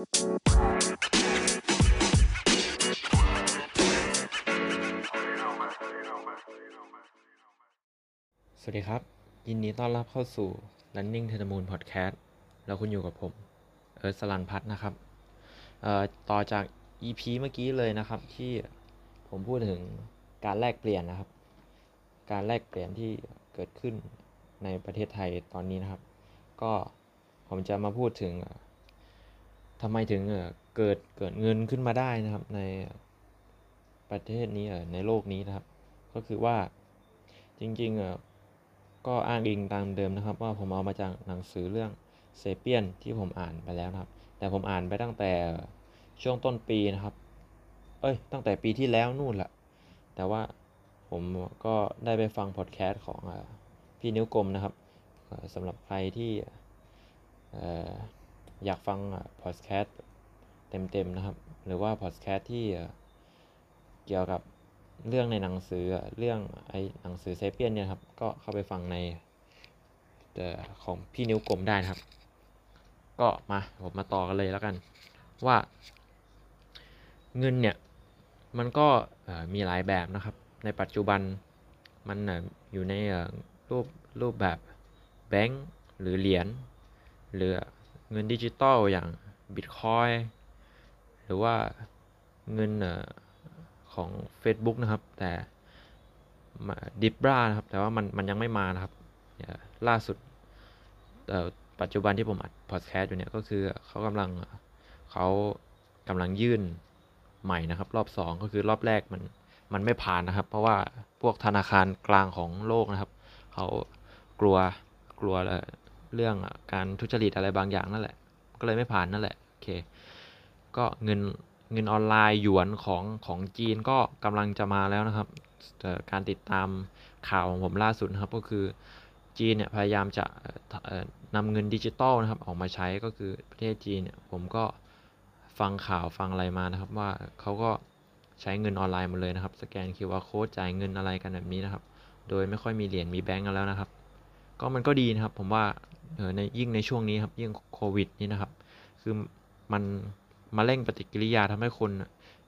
สวัสดีครับ ยินดีต้อนรับเข้าสู่ Running to the Moon Podcast แล้วคุณอยู่กับผม เอิร์ธสลันพัฒนะครับ ต่อจาก EP เมื่อกี้เลยนะครับที่ผมพูดถึงการแลกเปลี่ยนนะครับ การแลกเปลี่ยนที่เกิดขึ้นในประเทศไทยตอนนี้นะครับ ก็ผมจะมาพูดถึง ทำไมถึงเอ่อเกิดเกิดเงินขึ้นมาได้นะครับ ในประเทศนี้เอ่อในโลกนี้นะครับ ก็คือว่าจริงๆเอ่อก็อ้างอิงตามเดิมนะครับ ว่าผมเอามาจากหนังสือเรื่องเซเปียนที่ผมอ่านไปแล้วนะครับ แต่ผมอ่านไปตั้งแต่ช่วงต้นปีนะครับ เอ้ย ตั้งแต่ปีที่แล้วนู่นแหละแต่ว่าผมก็ได้ไปฟังพอดแคสต์ของพี่นิ้วกลมนะครับสำหรับใครที่เอยากฟังพอดแคสต์เต็มๆนะครับ หรือว่าพอดแคสต์ที่เกี่ยวกับเรื่องในหนังสือเรื่องไอ้หนังสือ Sapiens เนี่ยครับ ก็เข้าไปฟังในเอ่อของพี่นิ้วกลมได้นะครับ ก็มาผมมาต่อกันเลยแล้วกัน ว่า เงินเนี่ย มันก็มีหลายแบบนะครับ ในปัจจุบันมันอยู่ในรูปรูปแบบแบงก์หรือเหรียญหรือ เงินดิจิตอลอย่างบิตคอยหรือว่าเงินอของ Facebook นะครับ แต่ดิบรานะครับ แต่ว่ามันมันยังไม่มานะครับ ล่าสุดปัจจุบันที่ผมอัดพอดแคสต์อยู่เนี่ยก็คือเขากำลังเขากำลังยื่นใหม่นะครับ รอบ 2 ก็คือรอบแรกมันมันไม่ผ่านนะครับ เพราะว่าพวกธนาคารกลางของโลกนะครับ เขากลัวกลัว เอ่อเรื่องการทุจริตอะไรบางอย่างนั่นแหละ ก็เลยไม่ผ่านนั่นแหละโอเคก็เงินเงินออนไลน์หยวนของของจีนก็กำลังจะมาแล้วนะครับเอ่การติดตามข่าวของผมล่าสุดนะครับก็คือจีนเนี่ยพยายามจะเอ่อเอ่อนำเงินดิจิตอลนะครับออกมาใช้ก็คือประเทศจีนเนี่ยผมก็ฟังข่าวฟังอะไรมานะครับว่าเขาก็ใช้เงินออนไลน์หมดเลยนะครับ สแกน QR code จ่ายเงินอะไรกันแบบนี้นะครับ โดยไม่ค่อยมีเหรียญมีแบงก์กันแล้วนะครับ ก็มันก็ดีนะครับผมว่า เออในยิ่งในช่วงนี้ครับยิ่งโควิดนี่นะครับ คือมันมาเร่งปฏิกิริยาทำให้คน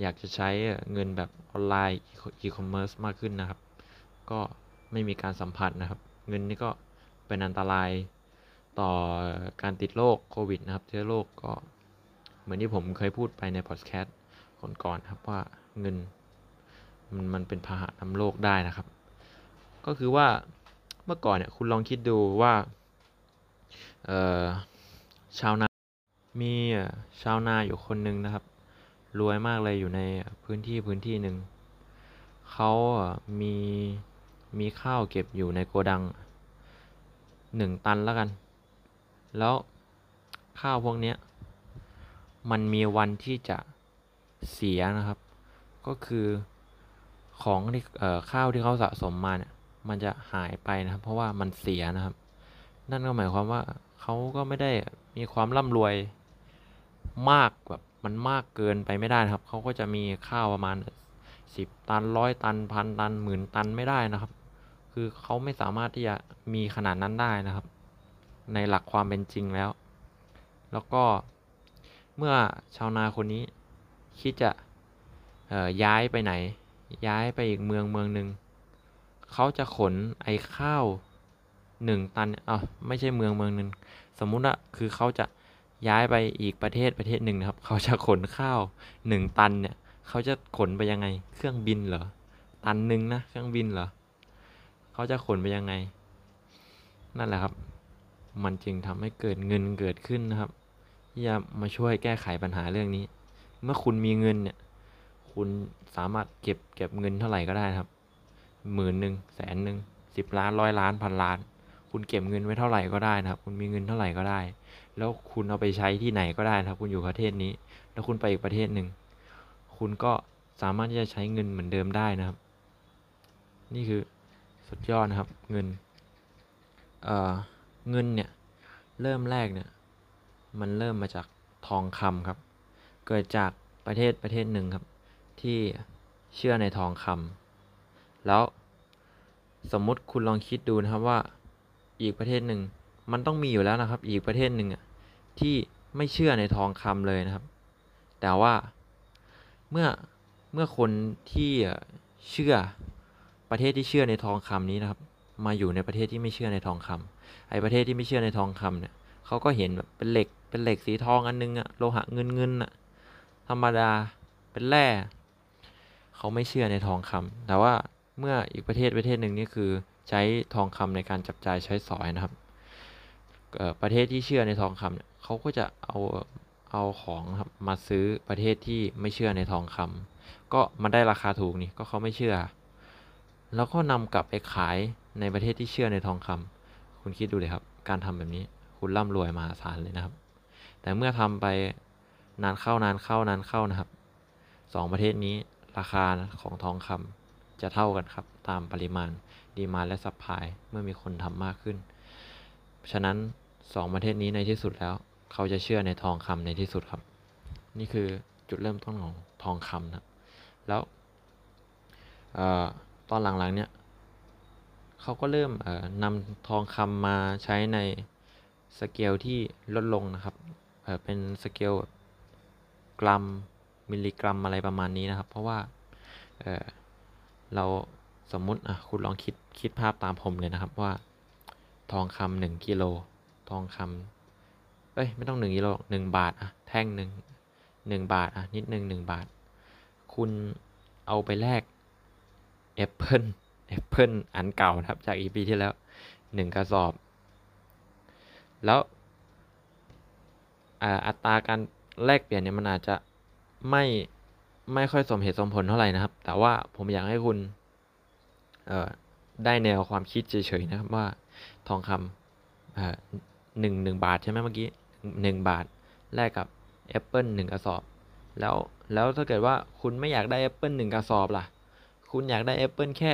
อยากจะใช้เงินแบบออนไลน์อีคอมเมิร์ซมากขึ้นนะครับ ก็ไม่มีการสัมผัสนะครับ เงินนี่ก็เป็นอันตรายต่อการติดโรคโควิดนะครับเชื้อโรคก็เหมือนที่ผมเคยพูดไปในพอดแคสต์ก่อนๆครับว่าเงินมันมันเป็นพาหะนำโรคได้นะครับ ก็คือว่าเมื่อก่อนเนี่ยคุณลองคิดดูว่า เอ่อชาวนามีชาวนาอยู่คนหนึ่งนะครับ รวยมากเลยอยู่ในพื้นที่พื้นที่หนึ่งเขามีมีข้าวเก็บอยู่ในโกดังหนึ่งตันแล้วกัน แล้วข้าวพวกเนี้ยมันมีวันที่จะเสียนะครับ ก็คือของที่เอ่อข้าวที่เขาสะสมมาเนี่ยมันจะหายไปนะครับ เพราะว่ามันเสียนะครับ นั่นก็หมายความว่า เขาก็ไม่ได้มีความร่ำรวยมากแบบมันมากเกินไปไม่ได้นะครับ เขาก็จะมีข้าวประมาณสิบตันร้อยตันพันตันหมื่นตันไม่ได้นะครับ คือเขาไม่สามารถที่จะมีขนาดนั้นได้นะครับ ในหลักความเป็นจริงแล้ว แล้วก็เมื่อชาวนาคนนี้คิดจะย้ายไปไหน ย้ายไปอีกเมืองเมืองหนึ่งเขาจะขนไอ้ข้าว หนึ่งตันอะไม่ใช่เมืองเมืองหนึ่งสมมุติอะคือเขาจะย้ายไปอีกประเทศประเทศหนึ่งนะครับ เขาจะขนข้าวหนึ่งตันเนี่ยเขาจะขนไปยังไง เครื่องบินเหรอ ตันหนึ่งนะเครื่องบินเหรอเขาจะขนไปยังไง นั่นแหละครับ มันจึงทำให้เกิดเงินเกิดขึ้นนะครับที่จะมาช่วยแก้ไขปัญหาเรื่องนี้ เมื่อคุณมีเงินเนี่ย คุณสามารถเก็บเก็บเงินเท่าไหร่ก็ได้ครับหมื่นหนึ่งแสนหนึ่งสิบล้านร้อยล้านพันล้าน คุณเก็บเงินไว้เท่าไหร่ก็ได้นะครับ คุณมีเงินเท่าไหร่ก็ได้ แล้วคุณเอาไปใช้ที่ไหนก็ได้นะครับ คุณอยู่ประเทศนี้ แล้วคุณไปอีกประเทศหนึ่ง คุณก็สามารถที่จะใช้เงินเหมือนเดิมได้นะครับ นี่คือสุดยอดนะครับ เงิน เอ่อ เงินเนี่ย เริ่มแรกเนี่ย มันเริ่มมาจากทองคำครับ เกิดจากประเทศประเทศหนึ่งครับ ที่เชื่อในทองคำแล้วสมมุติคุณลองคิดดูนะครับว่า อีกประเทศหนึ่ง มันต้องมีอยู่แล้วนะครับ อีกประเทศหนึ่งอะที่ไม่เชื่อในทองคำเลยนะครับ แต่ว่าเมื่อเมื่อคนที่เชื่อประเทศที่เชื่อในทองคำนี้นะครับ มาอยู่ในประเทศที่ไม่เชื่อในทองคำไอ้ประเทศที่ไม่เชื่อในทองคำเนี่ยเขาก็เห็นแบบเป็นเหล็กเป็นเหล็กสีทองอันนึงอะโลหะเงินเงินอะธรรมดาเป็นแร่เขาไม่เชื่อในทองคำแต่ว่า เมื่ออีกประเทศประเทศหนึ่งนี่คือใช้ทองคำในการจับจ่ายใช้สอยนะครับประเทศที่เชื่อในทองคำเขาก็จะเอาเอาของครับมาซื้อประเทศที่ไม่เชื่อในทองคำก็มันได้ราคาถูกนี่ก็เขาไม่เชื่อ แล้วก็นำกลับไปขายในประเทศที่เชื่อในทองคำคุณคิดดูเลยครับ การทำแบบนี้คุณร่ำรวยมหาศาลเลยนะครับ แต่เมื่อทำไปนานเข้านานเข้านานเข้านะครับสองประเทศนี้ราคาของทองคำ จะเท่ากันครับ ตามปริมาณดีมาและซัพพลายเมื่อมีคนทำมากขึ้น ฉะนั้นสองประเทศนี้ในที่สุดแล้ว เขาจะเชื่อในทองคำในที่สุดครับ นี่คือจุดเริ่มต้นของทองคำนะ แล้วตอนหลังๆเนี่ยเขาก็เริ่มนำทองคำมาใช้ในสเกลที่ลดลงนะครับเป็นสเกลกรัมมิลลิกรัมอะไรประมาณนี้นะครับ เพราะว่า เราสมมุติอะคุณลองคิดคิดภาพตามผมเลยนะครับว่า ทองคำหนึ่งกิโล ทองคำเอ้ยไม่ต้องหนึ่งกิโลหนึ่งบาทอะแท่งหนึ่งหนึ่งบาทอะนิดหนึ่งหนึ่งบาท คุณเอาไปแลกแอปเปิลแอปเปิลอันเก่านะครับจาก EP ที่แล้วหนึ่งกระสอบ แล้วอัตราการแลกเปลี่ยนเนี่ยมันอาจจะไม่ ไม่ค่อยสมเหตุสมผลเท่าไหร่นะครับ แต่ว่าผมอยากให้คุณได้แนวความคิดเฉยๆนะครับว่าทองคำหนึ่งหนึ่งบาทใช่ไหมเมื่อกี้หนึ่งบาทแลกกับแอปเปิลหนึ่งกระสอบ แล้วแล้วถ้าเกิดว่าคุณไม่อยากได้แอปเปิลหนึ่งกระสอบล่ะ คุณอยากได้แอปเปิลแค่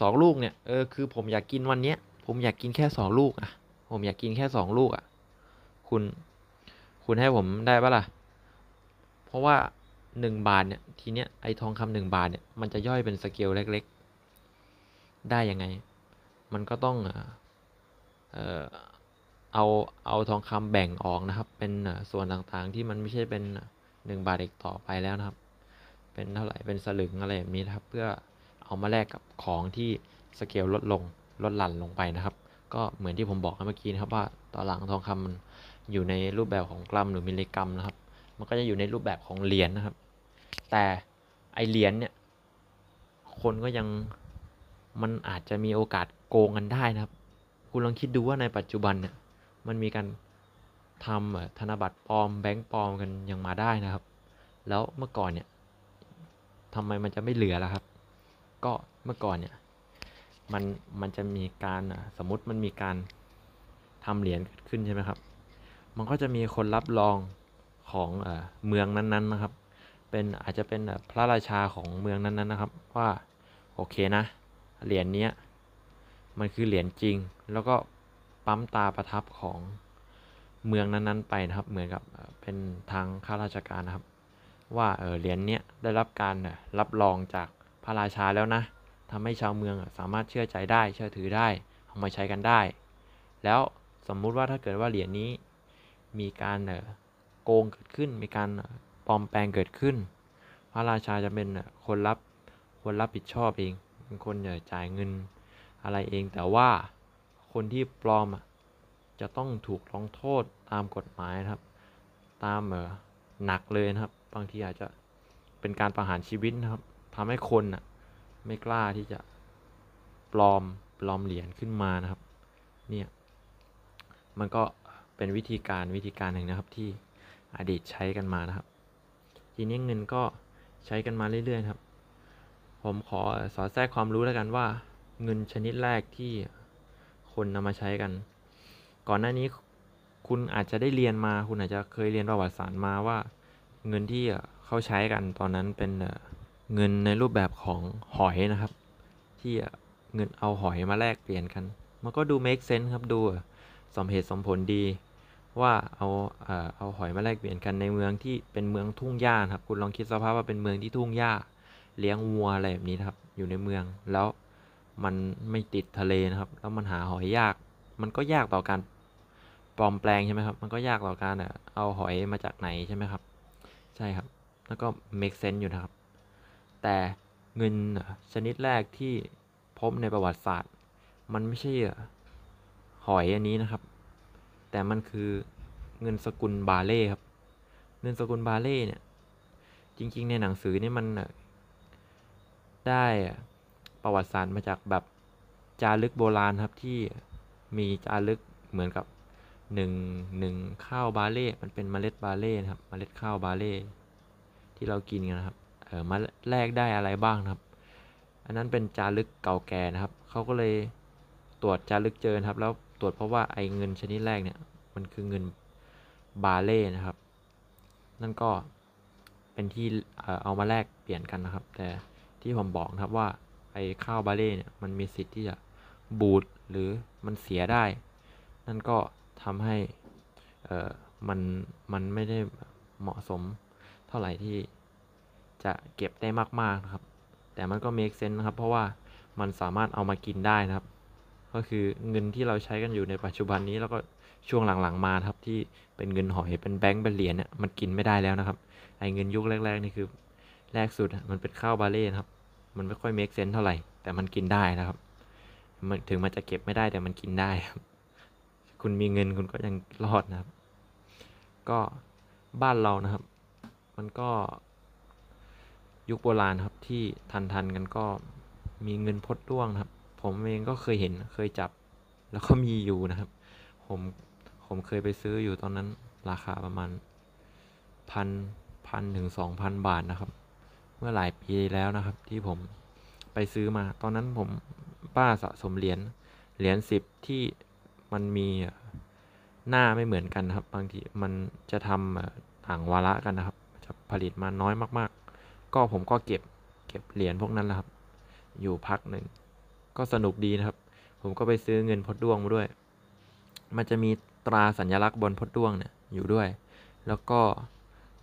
สองลูกเนี่ยเออคือผมอยากกินวันเนี้ยผมอยากกินแค่สองลูกอะ ผมอยากกินแค่สองลูกอะ คุณ คุณให้ผมได้ปะล่ะ เพราะว่า หนึ่งบาทเนี่ยทีเนี้ยไอทองคำหนึ่งบาทเนี่ยมันจะย่อยเป็นสเกลเล็กๆ ได้ยังไง มันก็ต้องเออเอาเอาทองคำแบ่งออกนะครับ เป็นส่วนต่างๆที่มันไม่ใช่เป็นหนึ่งบาทอีกต่อไปแล้วนะครับ เป็นเท่าไหร่เป็นสลึงอะไรแบบนี้นะครับ เพื่อเอามาแลกกับของที่สเกลลดลงลดหลั่นลงไปนะครับ ก็เหมือนที่ผมบอกเมื่อกี้นะครับว่าต่อหลังทองคำมันอยู่ในรูปแบบของกรัมหรือมิลลิกรัมนะครับ มันก็จะอยู่ในรูปแบบของเหรียญนนะครับ แต่ไอเหรียญเนี่ย คนก็ยังมันอาจจะมีโอกาสโกงกันได้นะครับ คุณลองคิดดูว่าในปัจจุบันเนี่ย มันมีการทำธนบัตรปลอมแบงก์ปลอมกันยังมาได้นะครับ แล้วเมื่อก่อนเนี่ยทำไมมันจะไม่เหลือล่ะครับ ก็เมื่อก่อนเนี่ยมันมันจะมีการสมมติมันมีการทำเหรียญขึ้นใช่ไหมครับ มันก็จะมีคนรับรอง ของเมืองนั้นๆนะครับ เป็นอาจจะเป็นพระราชาของเมืองนั้นๆนะครับ ว่าโอเคนะเหรียญนี้มันคือเหรียญจริง แล้วก็ปั๊มตาประทับของเมืองนั้นๆไปนะครับ เหมือนกับเป็นทางข้าราชการนะครับ ว่าเออเหรียญนี้ได้รับการรับรองจากพระราชาแล้วนะทำให้ชาวเมืองสามารถเชื่อใจได้เชื่อถือได้เอามาใช้กันได้ แล้วสมมุติว่าถ้าเกิดว่าเหรียญนี้มีการ โกงเกิดขึ้น มีการปลอมแปลงเกิดขึ้น พระราชาจะเป็นคนรับคนรับผิดชอบเองเป็นคนจ่ายเงินอะไรเอง แต่ว่าคนที่ปลอมจะต้องถูกลงโทษตามกฎหมายครับ ตามเออหนักเลยนะครับ บางทีอาจจะเป็นการประหารชีวิตนะครับทำให้คนอะไม่กล้าที่จะปลอมปลอมเหรียญขึ้นมานะครับ เนี่ย มันก็เป็นวิธีการวิธีการหนึ่งนะครับที่ อดีตใช้กันมานะครับ ทีนี้เงินก็ใช้กันมาเรื่อยๆครับ ผมขอสอดแทรกความรู้แล้วกันว่า เงินชนิดแรกที่คนนำมาใช้กัน ก่อนหน้านี้คุณอาจจะได้เรียนมา คุณอาจจะเคยเรียนประวัติศาสตร์มาว่า เงินที่เขาใช้กันตอนนั้นเป็นเงินในรูปแบบของหอยนะครับ ที่เงินเอาหอยมาแลกเปลี่ยนกัน มันก็ดู make sense ครับดูสมเหตุสมผลดี ว่าเอาเอาหอยมาแลกเปลี่ยนกันในเมืองที่เป็นเมืองทุ่งหญ้าครับ คุณลองคิดสภาพว่าเป็นเมืองที่ทุ่งหญ้า เลี้ยงวัวอะไรแบบนี้ครับ อยู่ในเมืองแล้วมันไม่ติดทะเลนะครับ แล้วมันหาหอยยาก มันก็ยากต่อการปลอมแปลงใช่ไหมครับ มันก็ยากต่อการเอาหอยมาจากไหนใช่ไหมครับ ใช่ครับ แล้วก็ make sense อยู่นะครับ แต่เงินชนิดแรกที่พบในประวัติศาสตร์ มันไม่ใช่หอยอันนี้นะครับ แต่มันคือเงินสกุลบาเล่ครับ เงินสกุลบาเล่เนี่ย จริง ๆ ในหนังสือนี่มันได้ประวัติศาสตร์มาจากแบบจารึกโบราณครับที่มีจารึกเหมือนกับหนึ่งหนึ่งข้าวบาเล่มันเป็นเมล็ดบาเล่นะครับเมล็ดข้าวบาเล่ที่เรากินกันนะครับเออมาแลกได้อะไรบ้างนะครับ อันนั้นเป็นจารึกเก่าแก่นะครับเขาก็เลยตรวจจารึกเจอครับแล้ว ตรวจเพราะว่าไอ้เงินชนิดแรกเนี่ยมันคือเงินบาเล่นะครับ นั่นก็เป็นที่เอามาแลกเปลี่ยนกันนะครับ แต่ที่ผมบอกนะครับว่าไอ้ข้าวบาเล่เนี่ยมันมีสิทธิ์ที่จะบูดหรือมันเสียได้ นั่นก็ทำให้เออมันมันไม่ได้เหมาะสมเท่าไหร่ที่จะเก็บได้มากๆนะครับ แต่มันก็ make sense นะครับ เพราะว่ามันสามารถเอามากินได้นะครับ ก็คือเงินที่เราใช้กันอยู่ในปัจจุบันนี้แล้วก็ช่วงหลังๆมาครับที่เป็นเงินหอยเป็นแบงก์เป็นเหรียญเนี่ยมันกินไม่ได้แล้วนะครับไอ้เงินยุคแรกๆนี่คือแรกสุดมันเป็นข้าวบาเล่ครับ มันไม่ค่อยเมคเซนเท่าไหร่แต่มันกินได้นะครับมันถึงมันจะเก็บไม่ได้แต่มันกินได้ครับ คุณมีเงินคุณก็ยังรอดนะครับ ก็บ้านเรานะครับ มันก็ยุคโบราณครับที่ทันทันกันก็มีเงินพดด้วงครับ ผมเองก็เคยเห็นเคยจับ แล้วก็มีอยู่นะครับ ผมผมเคยไปซื้ออยู่ตอนนั้นราคาประมาณพันพันถึงสองพันบาทนะครับ เมื่อหลายปีแล้วนะครับ ที่ผมไปซื้อมา ตอนนั้นผมป้าสะสมเหรียญเหรียญสิบที่มันมีหน้าไม่เหมือนกันนะครับ บางทีมันจะทำต่างวาระกันนะครับ จะผลิตมาน้อยมาก ๆ ก็ผมก็เก็บเก็บเหรียญพวกนั้นแหละครับ อยู่พักหนึ่ง ก็สนุกดีนะครับ ผมก็ไปซื้อเงินพดด้วงมาด้วย มันจะมีตราสัญลักษณ์บนพดด้วงเนี่ยอยู่ด้วย แล้วก็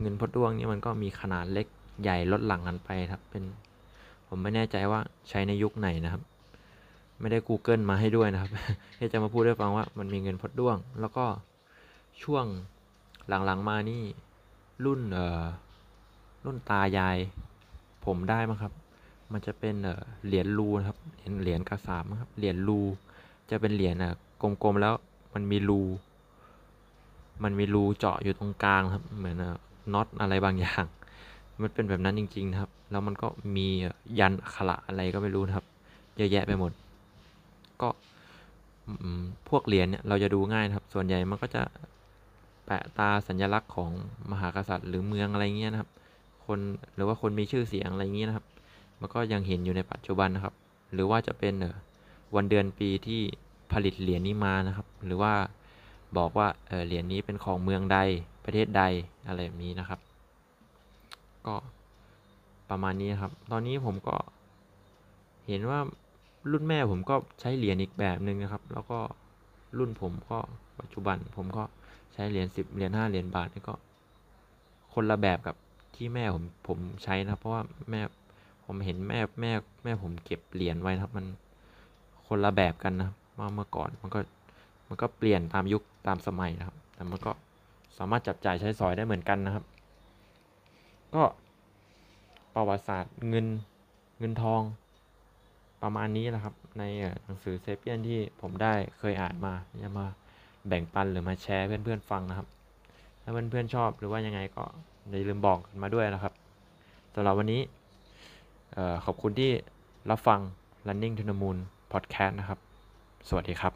เงินพดด้วงนี่มันก็มีขนาดเล็กใหญ่ลดหลั่งกันไปครับ เป็น ผมไม่แน่ใจว่าใช้ในยุคไหนนะครับ ไม่ได้ Google มาให้ด้วยนะครับที่จะมาพูดให้ฟังว่ามันมีเงินพดด้วง แล้วก็ช่วงหลังๆมานี่รุ่นเอ่อรุ่นตายาย ผมได้มั้งครับ มันจะเป็นเหรียญรูนะครับเหรียญกระสามครับเหรียญรูจะเป็นเหรียญอะกลมๆแล้วมันมีรูมันมีรูเจาะอยู่ตรงกลางครับเหมือนน็อตอะไรบางอย่าง มันเป็นแบบนั้นจริง ๆ นะครับ แล้วมันก็มียันขระอะไรก็ไม่รู้นะครับ เยอะแยะไปหมด ก็พวกเหรียญเนี่ยเราจะดูง่ายนะครับ ส่วนใหญ่มันก็จะแปะตาสัญลักษณ์ของมหากษัตริย์ หรือเมืองอะไรเงี้ยนะครับ คนหรือว่าคนมีชื่อเสียงอะไรเงี้ยนะครับ มันก็ยังเห็นอยู่ในปัจจุบันนะครับ หรือว่าจะเป็นวันเดือนปีที่ผลิตเหรียญนี้มานะครับ หรือว่าบอกว่าเหรียญนี้เป็นของเมืองใดประเทศใดอะไรแบบนี้นะครับ ก็ประมาณนี้ครับ ตอนนี้ผมก็เห็นว่ารุ่นแม่ผมก็ใช้เหรียญอีกแบบหนึ่งนะครับ แล้วก็รุ่นผมก็ปัจจุบันผมก็ใช้เหรียญสิบเหรียญห้าเหรียญบาทนี่ก็ คนละแบบกับที่แม่ผมผมใช้นะเพราะว่าแม่ ผมเห็นแม่แม่แม่ผมเก็บเหรียญไว้ครับ มันคนละแบบกันนะมาเมื่อก่อนมันก็มันก็เปลี่ยนตามยุคตามสมัยนะครับ แต่มันก็สามารถจับจ่ายใช้สอยได้เหมือนกันนะครับ ก็ประวัติศาสตร์เงินเงินทองประมาณนี้นะครับ ในหนังสือเซเปียนที่ผมได้เคยอ่านมาจะมาแบ่งปันหรือมาแชร์เพื่อนๆฟังนะครับ ถ้าเพื่อนๆชอบหรือว่ายังไงก็อย่าลืมบอกกันมาด้วยนะครับสำหรับวันนี้ ขอบคุณที่รับฟัง Running to the Moon Podcast นะครับ สวัสดีครับ